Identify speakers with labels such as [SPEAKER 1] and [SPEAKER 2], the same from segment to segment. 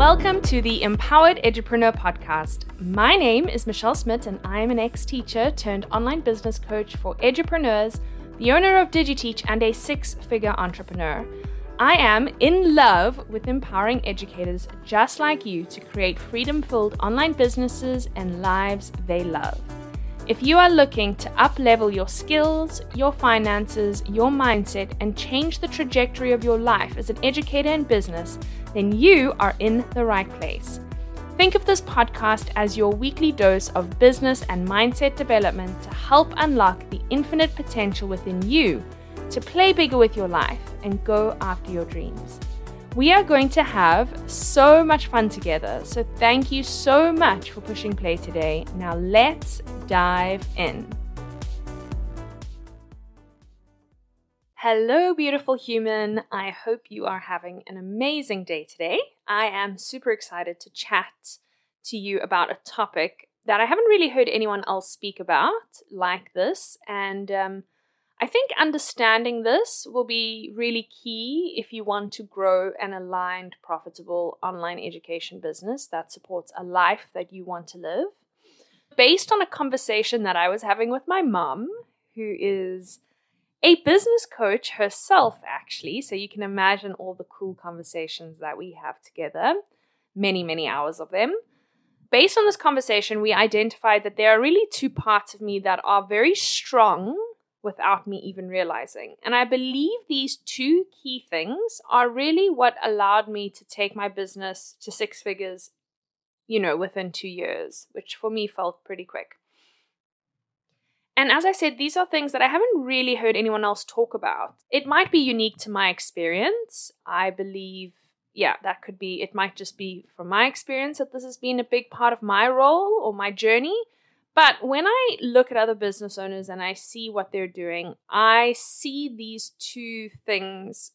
[SPEAKER 1] Welcome to the Empowered Edupreneur podcast. My name is Michelle Smith, and I am an ex teacher turned online business coach for edupreneurs, the owner of DigiTeach, and a six figure entrepreneur. I am in love with empowering educators just like you to create freedom filled online businesses and lives they love. If you are looking to uplevel your skills, your finances, your mindset, and change the trajectory of your life as an educator in business, then you are in the right place. Think of this podcast as your weekly dose of business and mindset development to help unlock the infinite potential within you to play bigger with your life and go after your dreams. We are going to have so much fun together, so thank you so much for pushing play today. Now let's dive in. Hello, beautiful human. I hope you are having an amazing day today. I am super excited to chat to you about a topic that I haven't really heard anyone else speak about like this, and um, I think understanding this will be really key if you want to grow an aligned, profitable online education business that supports a life that you want to live. Based on a conversation that I was having with my mom, who is a business coach herself, actually. So you can imagine all the cool conversations that we have together, many, many hours of them. Based on this conversation, we identified that there are really two parts of me that are very strong without me even realizing. And I believe these two key things are really what allowed me to take my business to six figures, you know, within two years, which for me felt pretty quick. And as I said, these are things that I haven't really heard anyone else talk about. It might be unique to my experience. I believe, yeah, that could be, it might just be from my experience that this has been a big part of my role or my journey. But when I look at other business owners and I see what they're doing, I see these two things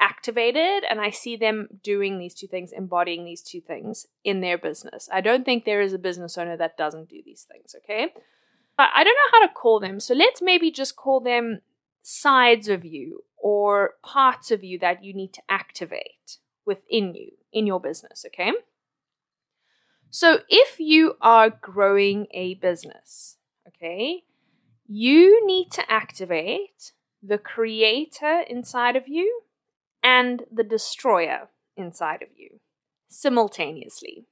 [SPEAKER 1] activated and I see them doing these two things, embodying these two things in their business. I don't think there is a business owner that doesn't do these things, okay? I don't know how to call them. So let's maybe just call them sides of you or parts of you that you need to activate within you in your business, okay? So, if you are growing a business, okay, you need to activate the creator inside of you and the destroyer inside of you simultaneously.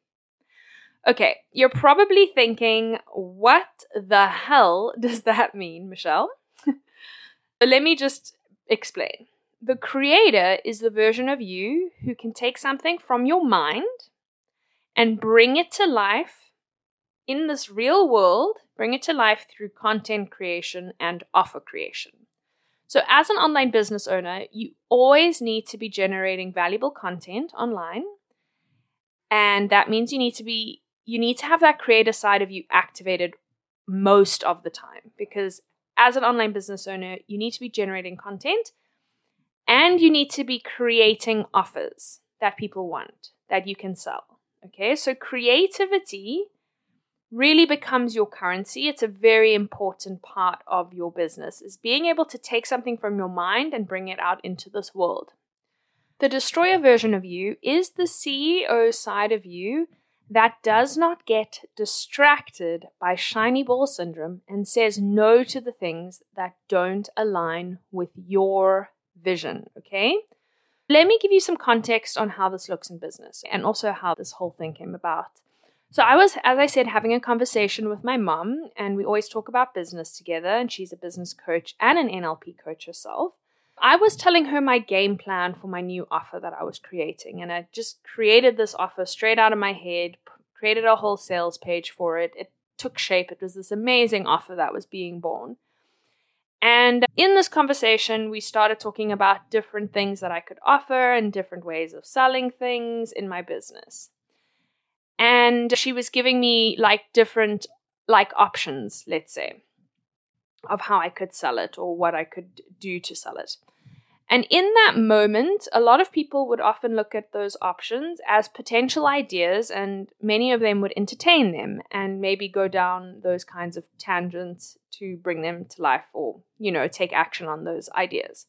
[SPEAKER 1] Okay, you're probably thinking, what the hell does that mean, Michelle? let me just explain. The creator is the version of you who can take something from your mind and bring it to life in this real world, bring it to life through content creation and offer creation. So, as an online business owner, you always need to be generating valuable content online. And that means you need to be you need to have that creator side of you activated most of the time because as an online business owner, you need to be generating content and you need to be creating offers that people want that you can sell. Okay, so creativity really becomes your currency. It's a very important part of your business is being able to take something from your mind and bring it out into this world. The destroyer version of you is the CEO side of you that does not get distracted by shiny ball syndrome and says no to the things that don't align with your vision, okay? Let me give you some context on how this looks in business and also how this whole thing came about. So, I was, as I said, having a conversation with my mom, and we always talk about business together, and she's a business coach and an NLP coach herself. I was telling her my game plan for my new offer that I was creating, and I just created this offer straight out of my head, created a whole sales page for it. It took shape. It was this amazing offer that was being born. And in this conversation, we started talking about different things that I could offer and different ways of selling things in my business. And she was giving me like different like options, let's say, of how I could sell it or what I could do to sell it. And in that moment, a lot of people would often look at those options as potential ideas, and many of them would entertain them and maybe go down those kinds of tangents to bring them to life or, you know, take action on those ideas.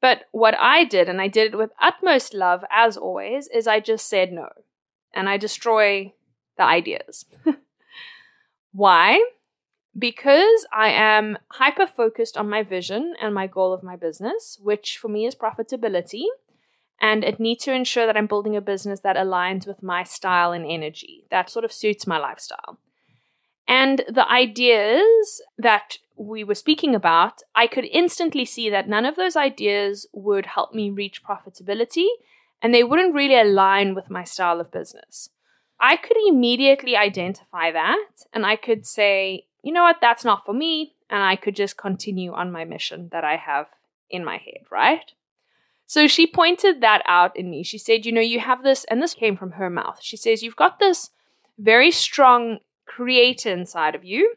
[SPEAKER 1] But what I did, and I did it with utmost love as always, is I just said no. And I destroy the ideas. Why? Because I am hyper focused on my vision and my goal of my business, which for me is profitability. And it needs to ensure that I'm building a business that aligns with my style and energy, that sort of suits my lifestyle. And the ideas that we were speaking about, I could instantly see that none of those ideas would help me reach profitability and they wouldn't really align with my style of business. I could immediately identify that and I could say, you know what, that's not for me. And I could just continue on my mission that I have in my head, right? So she pointed that out in me. She said, you know, you have this, and this came from her mouth. She says, you've got this very strong creator inside of you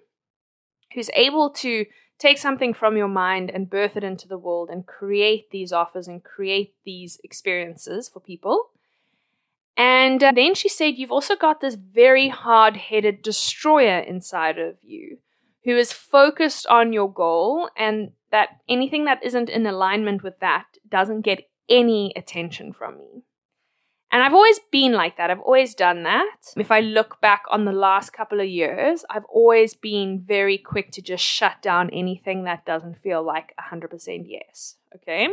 [SPEAKER 1] who's able to take something from your mind and birth it into the world and create these offers and create these experiences for people. And uh, then she said, You've also got this very hard headed destroyer inside of you who is focused on your goal, and that anything that isn't in alignment with that doesn't get any attention from me. And I've always been like that. I've always done that. If I look back on the last couple of years, I've always been very quick to just shut down anything that doesn't feel like 100% yes. Okay.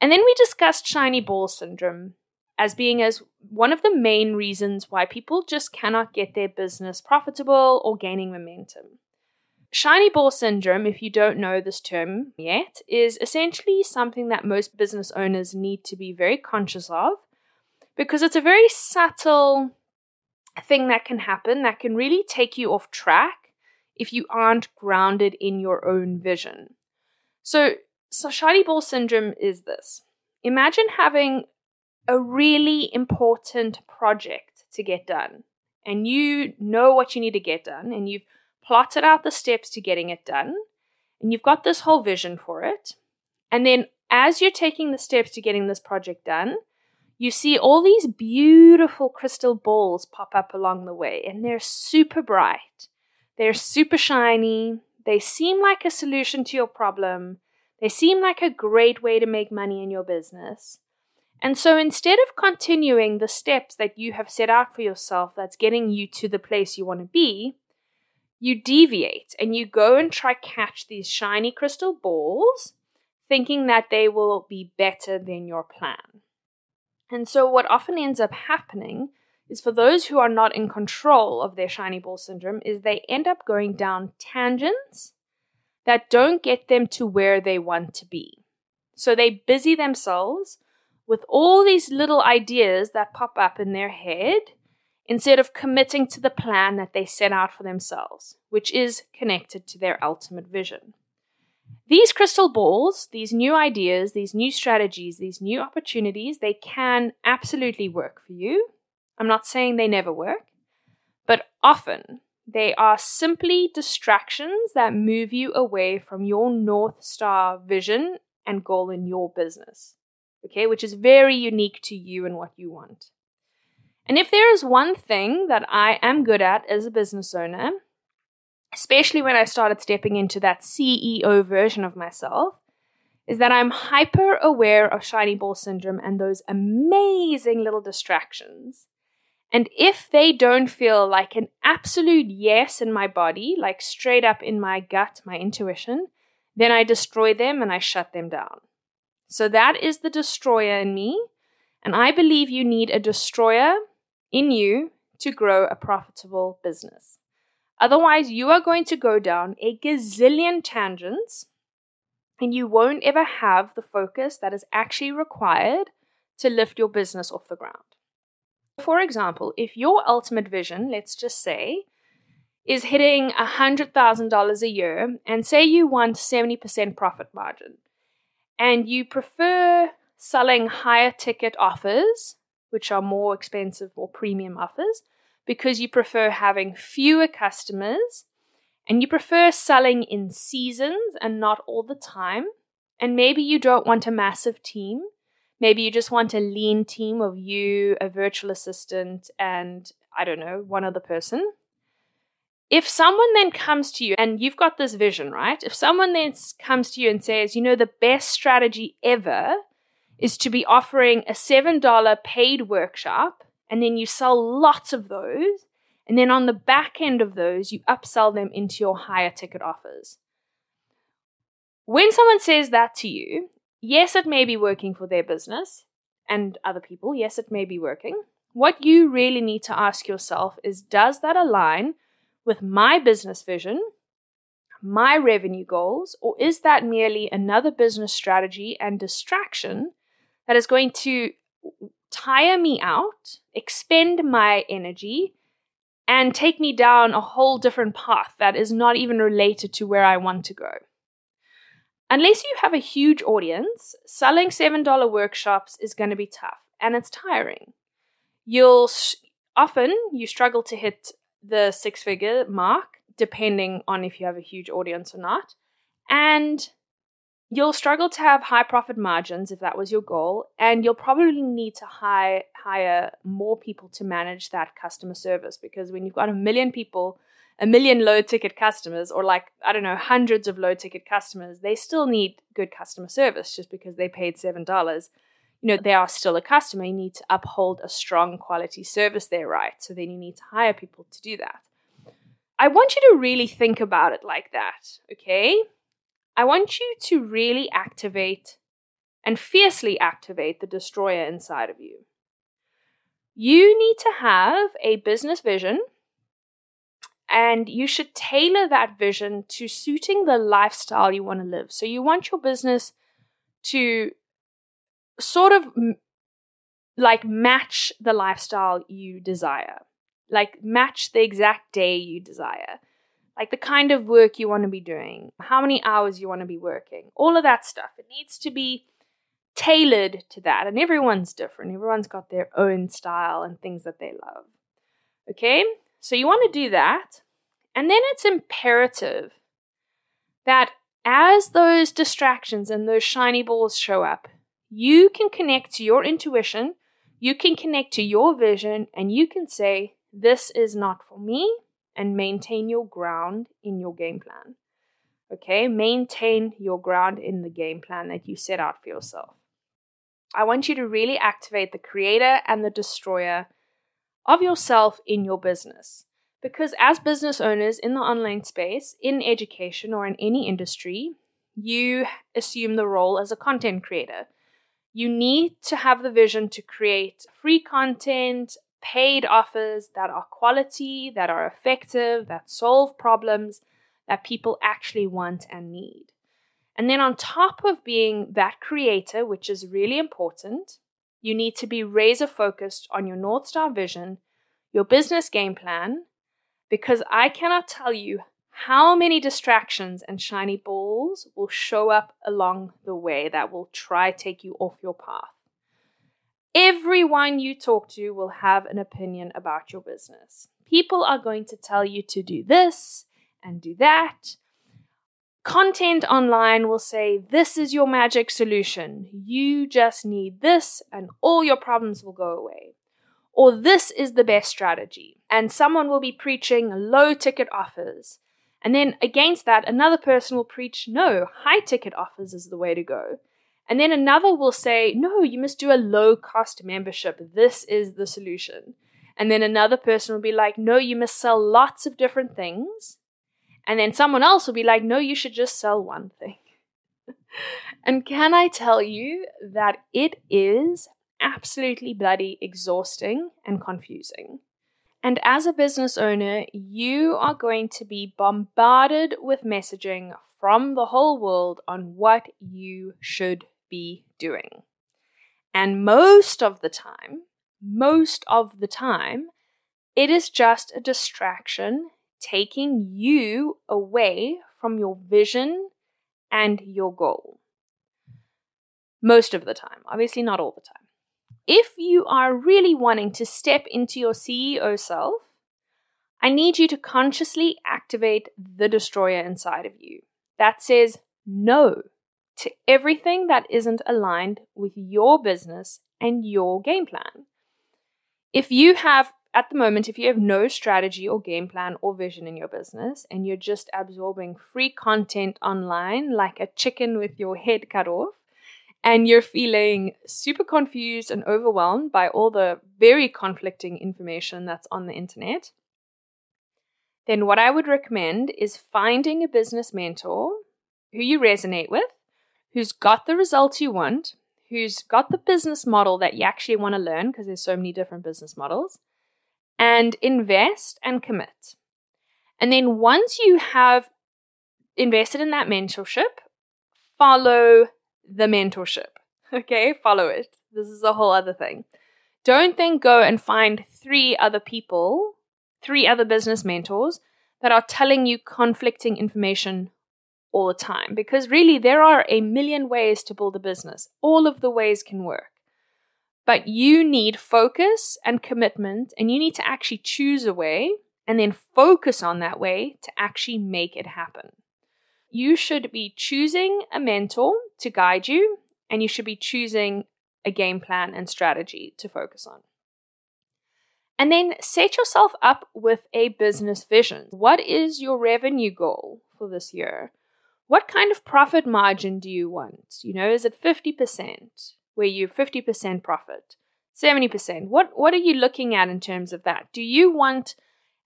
[SPEAKER 1] And then we discussed shiny ball syndrome as being as one of the main reasons why people just cannot get their business profitable or gaining momentum. Shiny ball syndrome, if you don't know this term yet, is essentially something that most business owners need to be very conscious of because it's a very subtle thing that can happen that can really take you off track if you aren't grounded in your own vision. So, so shiny ball syndrome is this. Imagine having a really important project to get done, and you know what you need to get done, and you've plotted out the steps to getting it done, and you've got this whole vision for it. And then, as you're taking the steps to getting this project done, you see all these beautiful crystal balls pop up along the way, and they're super bright. They're super shiny. They seem like a solution to your problem. They seem like a great way to make money in your business. And so instead of continuing the steps that you have set out for yourself that's getting you to the place you want to be, you deviate and you go and try catch these shiny crystal balls thinking that they will be better than your plan. And so, what often ends up happening is for those who are not in control of their shiny ball syndrome, is they end up going down tangents that don't get them to where they want to be. So, they busy themselves with all these little ideas that pop up in their head instead of committing to the plan that they set out for themselves, which is connected to their ultimate vision. These crystal balls, these new ideas, these new strategies, these new opportunities, they can absolutely work for you. I'm not saying they never work, but often they are simply distractions that move you away from your North Star vision and goal in your business. Okay, which is very unique to you and what you want. And if there is one thing that I am good at as a business owner, especially when I started stepping into that CEO version of myself, is that I'm hyper aware of shiny ball syndrome and those amazing little distractions. And if they don't feel like an absolute yes in my body, like straight up in my gut, my intuition, then I destroy them and I shut them down. So that is the destroyer in me. And I believe you need a destroyer in you to grow a profitable business. Otherwise, you are going to go down a gazillion tangents and you won't ever have the focus that is actually required to lift your business off the ground. For example, if your ultimate vision, let's just say, is hitting $100,000 a year, and say you want 70% profit margin, and you prefer selling higher ticket offers, which are more expensive or premium offers, because you prefer having fewer customers and you prefer selling in seasons and not all the time. And maybe you don't want a massive team. Maybe you just want a lean team of you, a virtual assistant, and I don't know, one other person. If someone then comes to you and you've got this vision, right? If someone then comes to you and says, you know, the best strategy ever is to be offering a $7 paid workshop and then you sell lots of those. And then on the back end of those, you upsell them into your higher ticket offers. When someone says that to you, yes, it may be working for their business and other people. Yes, it may be working. What you really need to ask yourself is does that align with my business vision, my revenue goals, or is that merely another business strategy and distraction that is going to tire me out, expend my energy, and take me down a whole different path that is not even related to where I want to go? Unless you have a huge audience, selling $7 workshops is going to be tough and it's tiring. You'll often you struggle to hit the six figure mark, depending on if you have a huge audience or not. And you'll struggle to have high profit margins if that was your goal. And you'll probably need to hire, hire more people to manage that customer service because when you've got a million people, a million low ticket customers, or like, I don't know, hundreds of low ticket customers, they still need good customer service just because they paid $7 you know, they are still a customer. You need to uphold a strong quality service there, right? So then you need to hire people to do that. I want you to really think about it like that, okay? I want you to really activate and fiercely activate the destroyer inside of you. You need to have a business vision and you should tailor that vision to suiting the lifestyle you want to live. So you want your business to sort of like match the lifestyle you desire, like match the exact day you desire, like the kind of work you want to be doing, how many hours you want to be working, all of that stuff. It needs to be tailored to that. And everyone's different, everyone's got their own style and things that they love. Okay? So you want to do that. And then it's imperative that as those distractions and those shiny balls show up, you can connect to your intuition, you can connect to your vision, and you can say, This is not for me, and maintain your ground in your game plan. Okay, maintain your ground in the game plan that you set out for yourself. I want you to really activate the creator and the destroyer of yourself in your business. Because as business owners in the online space, in education, or in any industry, you assume the role as a content creator you need to have the vision to create free content, paid offers that are quality, that are effective, that solve problems that people actually want and need. And then, on top of being that creator, which is really important, you need to be razor focused on your North Star vision, your business game plan, because I cannot tell you how many distractions and shiny balls will show up along the way that will try to take you off your path. Everyone you talk to will have an opinion about your business. People are going to tell you to do this and do that. Content online will say, This is your magic solution. You just need this, and all your problems will go away. Or this is the best strategy. And someone will be preaching low ticket offers and then against that, another person will preach, no, high ticket offers is the way to go. And then another will say, no, you must do a low cost membership. This is the solution. And then another person will be like, no, you must sell lots of different things. And then someone else will be like, no, you should just sell one thing. and can I tell you that it is absolutely bloody exhausting and confusing? And as a business owner, you are going to be bombarded with messaging from the whole world on what you should be doing. And most of the time, most of the time, it is just a distraction taking you away from your vision and your goal. Most of the time, obviously, not all the time if you are really wanting to step into your CEO self, I need you to consciously activate the destroyer inside of you that says no to everything that isn't aligned with your business and your game plan. If you have at the moment, if you have no strategy or game plan or vision in your business and you're just absorbing free content online like a chicken with your head cut off, and you're feeling super confused and overwhelmed by all the very conflicting information that's on the internet, then what I would recommend is finding a business mentor who you resonate with, who's got the results you want, who's got the business model that you actually want to learn because there's so many different business models, and invest and commit. And then once you have invested in that mentorship, follow the mentorship. Okay, follow it. This is a whole other thing. Don't then go and find three other people, three other business mentors that are telling you conflicting information all the time because really there are a million ways to build a business. All of the ways can work. But you need focus and commitment, and you need to actually choose a way and then focus on that way to actually make it happen. You should be choosing a mentor to guide you, and you should be choosing a game plan and strategy to focus on. And then set yourself up with a business vision. What is your revenue goal for this year? What kind of profit margin do you want? You know, is it 50% where you 50% profit? 70%? What what are you looking at in terms of that? Do you want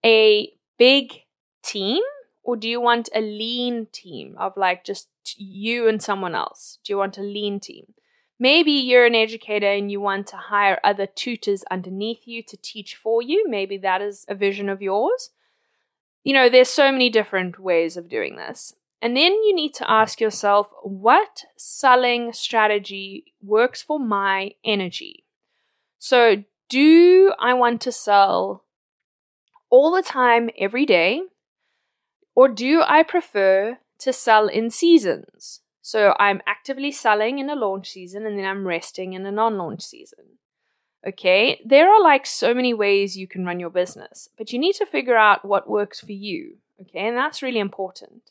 [SPEAKER 1] a big team or do you want a lean team of like just you and someone else? Do you want a lean team? Maybe you're an educator and you want to hire other tutors underneath you to teach for you. Maybe that is a vision of yours. You know, there's so many different ways of doing this. And then you need to ask yourself what selling strategy works for my energy? So, do I want to sell all the time, every day? Or do I prefer to sell in seasons? So I'm actively selling in a launch season and then I'm resting in a non launch season. Okay, there are like so many ways you can run your business, but you need to figure out what works for you. Okay, and that's really important.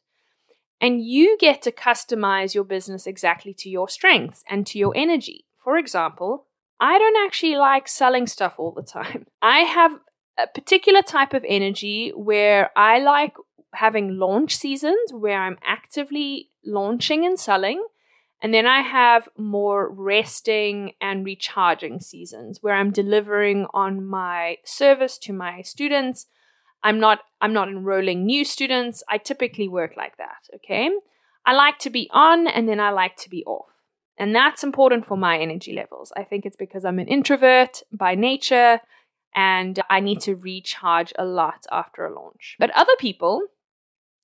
[SPEAKER 1] And you get to customize your business exactly to your strengths and to your energy. For example, I don't actually like selling stuff all the time. I have a particular type of energy where I like having launch seasons where I'm actively launching and selling. And then I have more resting and recharging seasons where I'm delivering on my service to my students. I'm not I'm not enrolling new students. I typically work like that, okay? I like to be on and then I like to be off. And that's important for my energy levels. I think it's because I'm an introvert by nature and I need to recharge a lot after a launch. But other people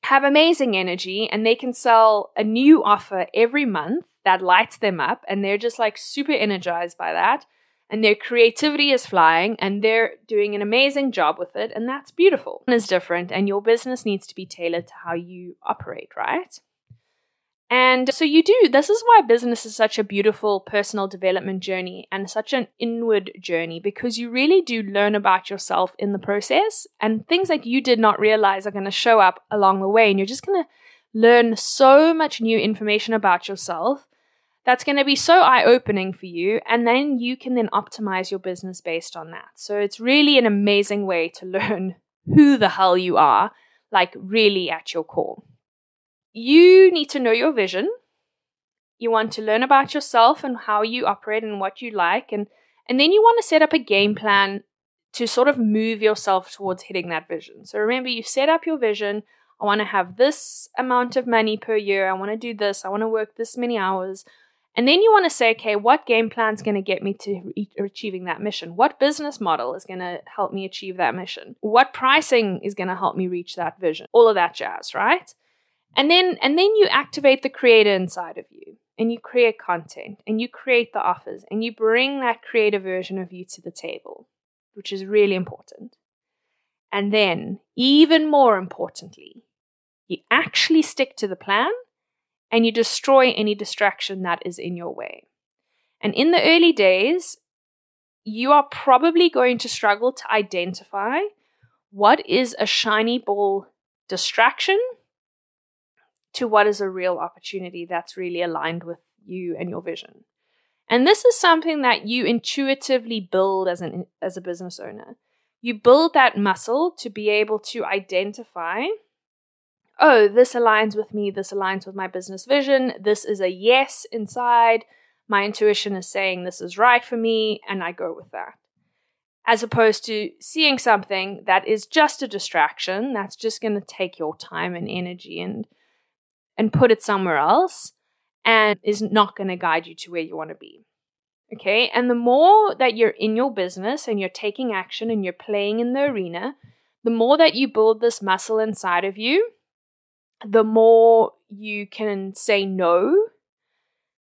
[SPEAKER 1] have amazing energy and they can sell a new offer every month that lights them up and they're just like super energized by that and their creativity is flying and they're doing an amazing job with it and that's beautiful. Is different and your business needs to be tailored to how you operate, right? And so you do. This is why business is such a beautiful personal development journey and such an inward journey because you really do learn about yourself in the process and things that you did not realize are going to show up along the way. And you're just going to learn so much new information about yourself that's going to be so eye opening for you. And then you can then optimize your business based on that. So it's really an amazing way to learn who the hell you are, like really at your core you need to know your vision. You want to learn about yourself and how you operate and what you like and and then you want to set up a game plan to sort of move yourself towards hitting that vision. So remember you set up your vision. I want to have this amount of money per year. I want to do this. I want to work this many hours. And then you want to say, okay, what game plan is going to get me to re- achieving that mission? What business model is going to help me achieve that mission? What pricing is going to help me reach that vision? All of that jazz, right? And then and then you activate the creator inside of you and you create content and you create the offers and you bring that creator version of you to the table, which is really important. And then, even more importantly, you actually stick to the plan and you destroy any distraction that is in your way. And in the early days, you are probably going to struggle to identify what is a shiny ball distraction to what is a real opportunity that's really aligned with you and your vision. And this is something that you intuitively build as an as a business owner. you build that muscle to be able to identify oh, this aligns with me, this aligns with my business vision, this is a yes inside. My intuition is saying this is right for me, and I go with that. As opposed to seeing something that is just a distraction, that's just going to take your time and energy and and put it somewhere else and is not going to guide you to where you want to be. Okay. And the more that you're in your business and you're taking action and you're playing in the arena, the more that you build this muscle inside of you, the more you can say no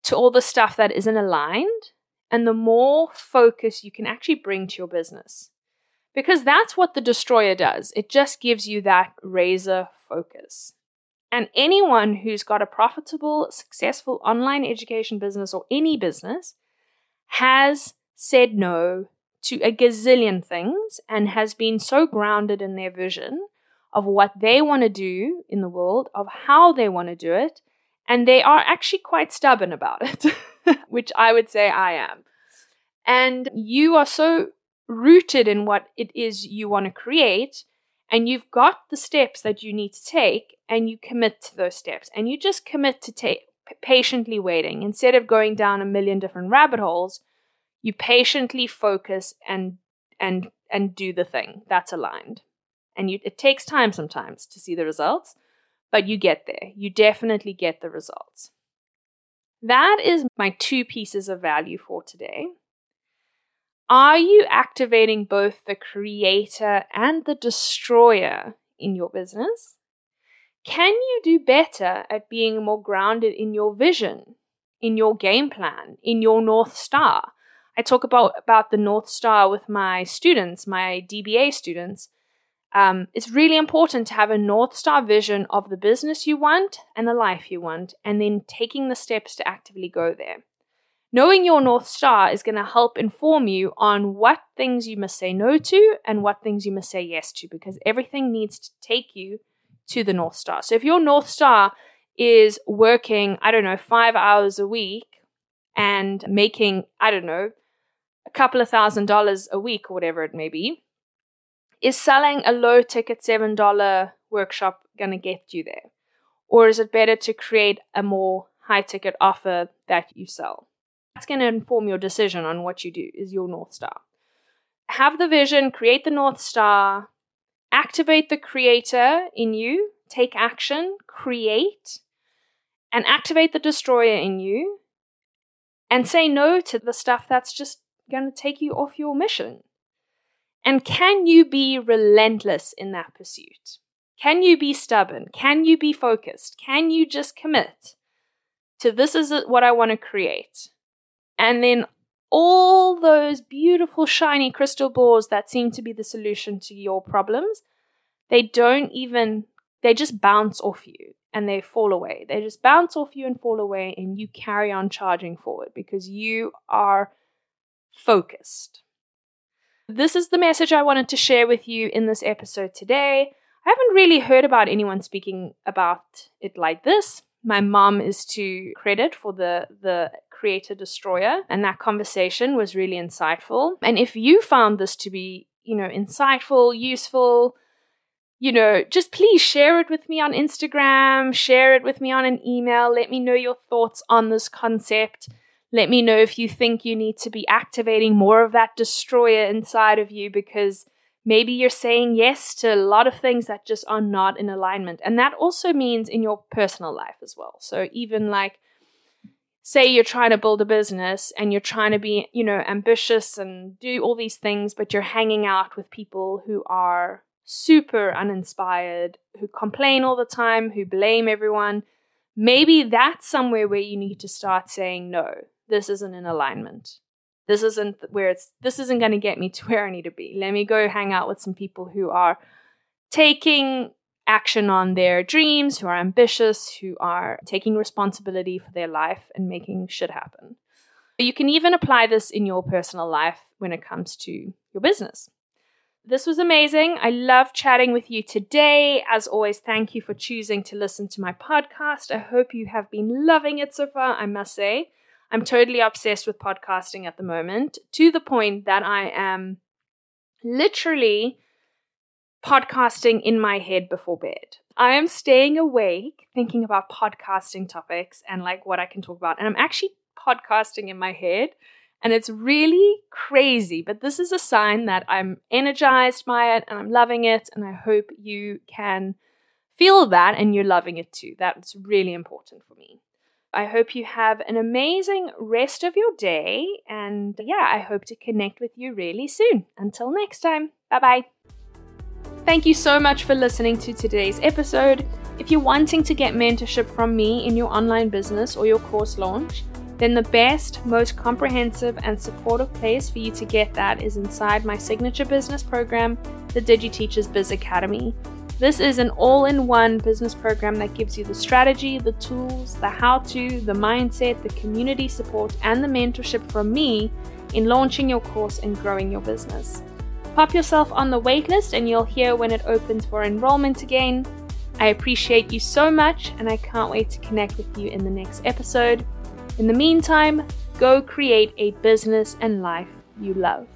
[SPEAKER 1] to all the stuff that isn't aligned, and the more focus you can actually bring to your business. Because that's what the destroyer does. It just gives you that razor focus. And anyone who's got a profitable, successful online education business or any business has said no to a gazillion things and has been so grounded in their vision of what they want to do in the world, of how they want to do it, and they are actually quite stubborn about it, which I would say I am. And you are so rooted in what it is you want to create, and you've got the steps that you need to take, and you commit to those steps, and you just commit to take patiently waiting. Instead of going down a million different rabbit holes you patiently focus and and and do the thing that's aligned. And you, it takes time sometimes to see the results but you get there. You definitely get the results. That is my two pieces of value for today. Are you activating both the creator and the destroyer in your business can you do better at being more grounded in your vision, in your game plan, in your North Star? I talk about, about the North Star with my students, my DBA students. Um, it's really important to have a North Star vision of the business you want and the life you want, and then taking the steps to actively go there. Knowing your North Star is going to help inform you on what things you must say no to and what things you must say yes to, because everything needs to take you to the North Star. So if your North Star is working, I don't know, five hours a week and making, I don't know, a couple of thousand dollars a week or whatever it may be, is selling a low ticket $7 workshop going to get you there? Or is it better to create a more high ticket offer that you sell? That's going to inform your decision on what you do, is your North Star. Have the vision, create the North Star, activate the creator in you, take action, create, and activate the destroyer in you, and say no to the stuff that's just going to take you off your mission. And can you be relentless in that pursuit? Can you be stubborn? Can you be focused? Can you just commit to this is what I want to create? And then all those beautiful, shiny crystal balls that seem to be the solution to your problems, they don't even, they just bounce off you and they fall away. They just bounce off you and fall away, and you carry on charging forward because you are focused. This is the message I wanted to share with you in this episode today. I haven't really heard about anyone speaking about it like this. My mom is to credit for the the creator destroyer and that conversation was really insightful. And if you found this to be, you know, insightful, useful, you know, just please share it with me on Instagram, share it with me on an email, let me know your thoughts on this concept. Let me know if you think you need to be activating more of that destroyer inside of you because maybe you're saying yes to a lot of things that just are not in alignment. And that also means in your personal life as well. So even like say you're trying to build a business and you're trying to be, you know, ambitious and do all these things, but you're hanging out with people who are super uninspired, who complain all the time, who blame everyone. Maybe that's somewhere where you need to start saying no this isn't in alignment. This isn't where it's this isn't going to get me to where I need to be. Let me go hang out with some people who are taking action on their dreams, who are ambitious, who are taking responsibility for their life and making shit happen. You can even apply this in your personal life when it comes to your business. This was amazing. I love chatting with you today. As always, thank you for choosing to listen to my podcast. I hope you have been loving it so far, I must say. I'm totally obsessed with podcasting at the moment to the point that I am literally podcasting in my head before bed. I am staying awake thinking about podcasting topics and like what I can talk about. And I'm actually podcasting in my head. And it's really crazy, but this is a sign that I'm energized by it and I'm loving it. And I hope you can feel that and you're loving it too. That's really important for me. I hope you have an amazing rest of your day. And yeah, I hope to connect with you really soon. Until next time, bye bye. Thank you so much for listening to today's episode. If you're wanting to get mentorship from me in your online business or your course launch, then the best, most comprehensive, and supportive place for you to get that is inside my signature business program, the DigiTeachers Biz Academy. This is an all in one business program that gives you the strategy, the tools, the how to, the mindset, the community support, and the mentorship from me in launching your course and growing your business. Pop yourself on the waitlist and you'll hear when it opens for enrollment again. I appreciate you so much and I can't wait to connect with you in the next episode. In the meantime, go create a business and life you love.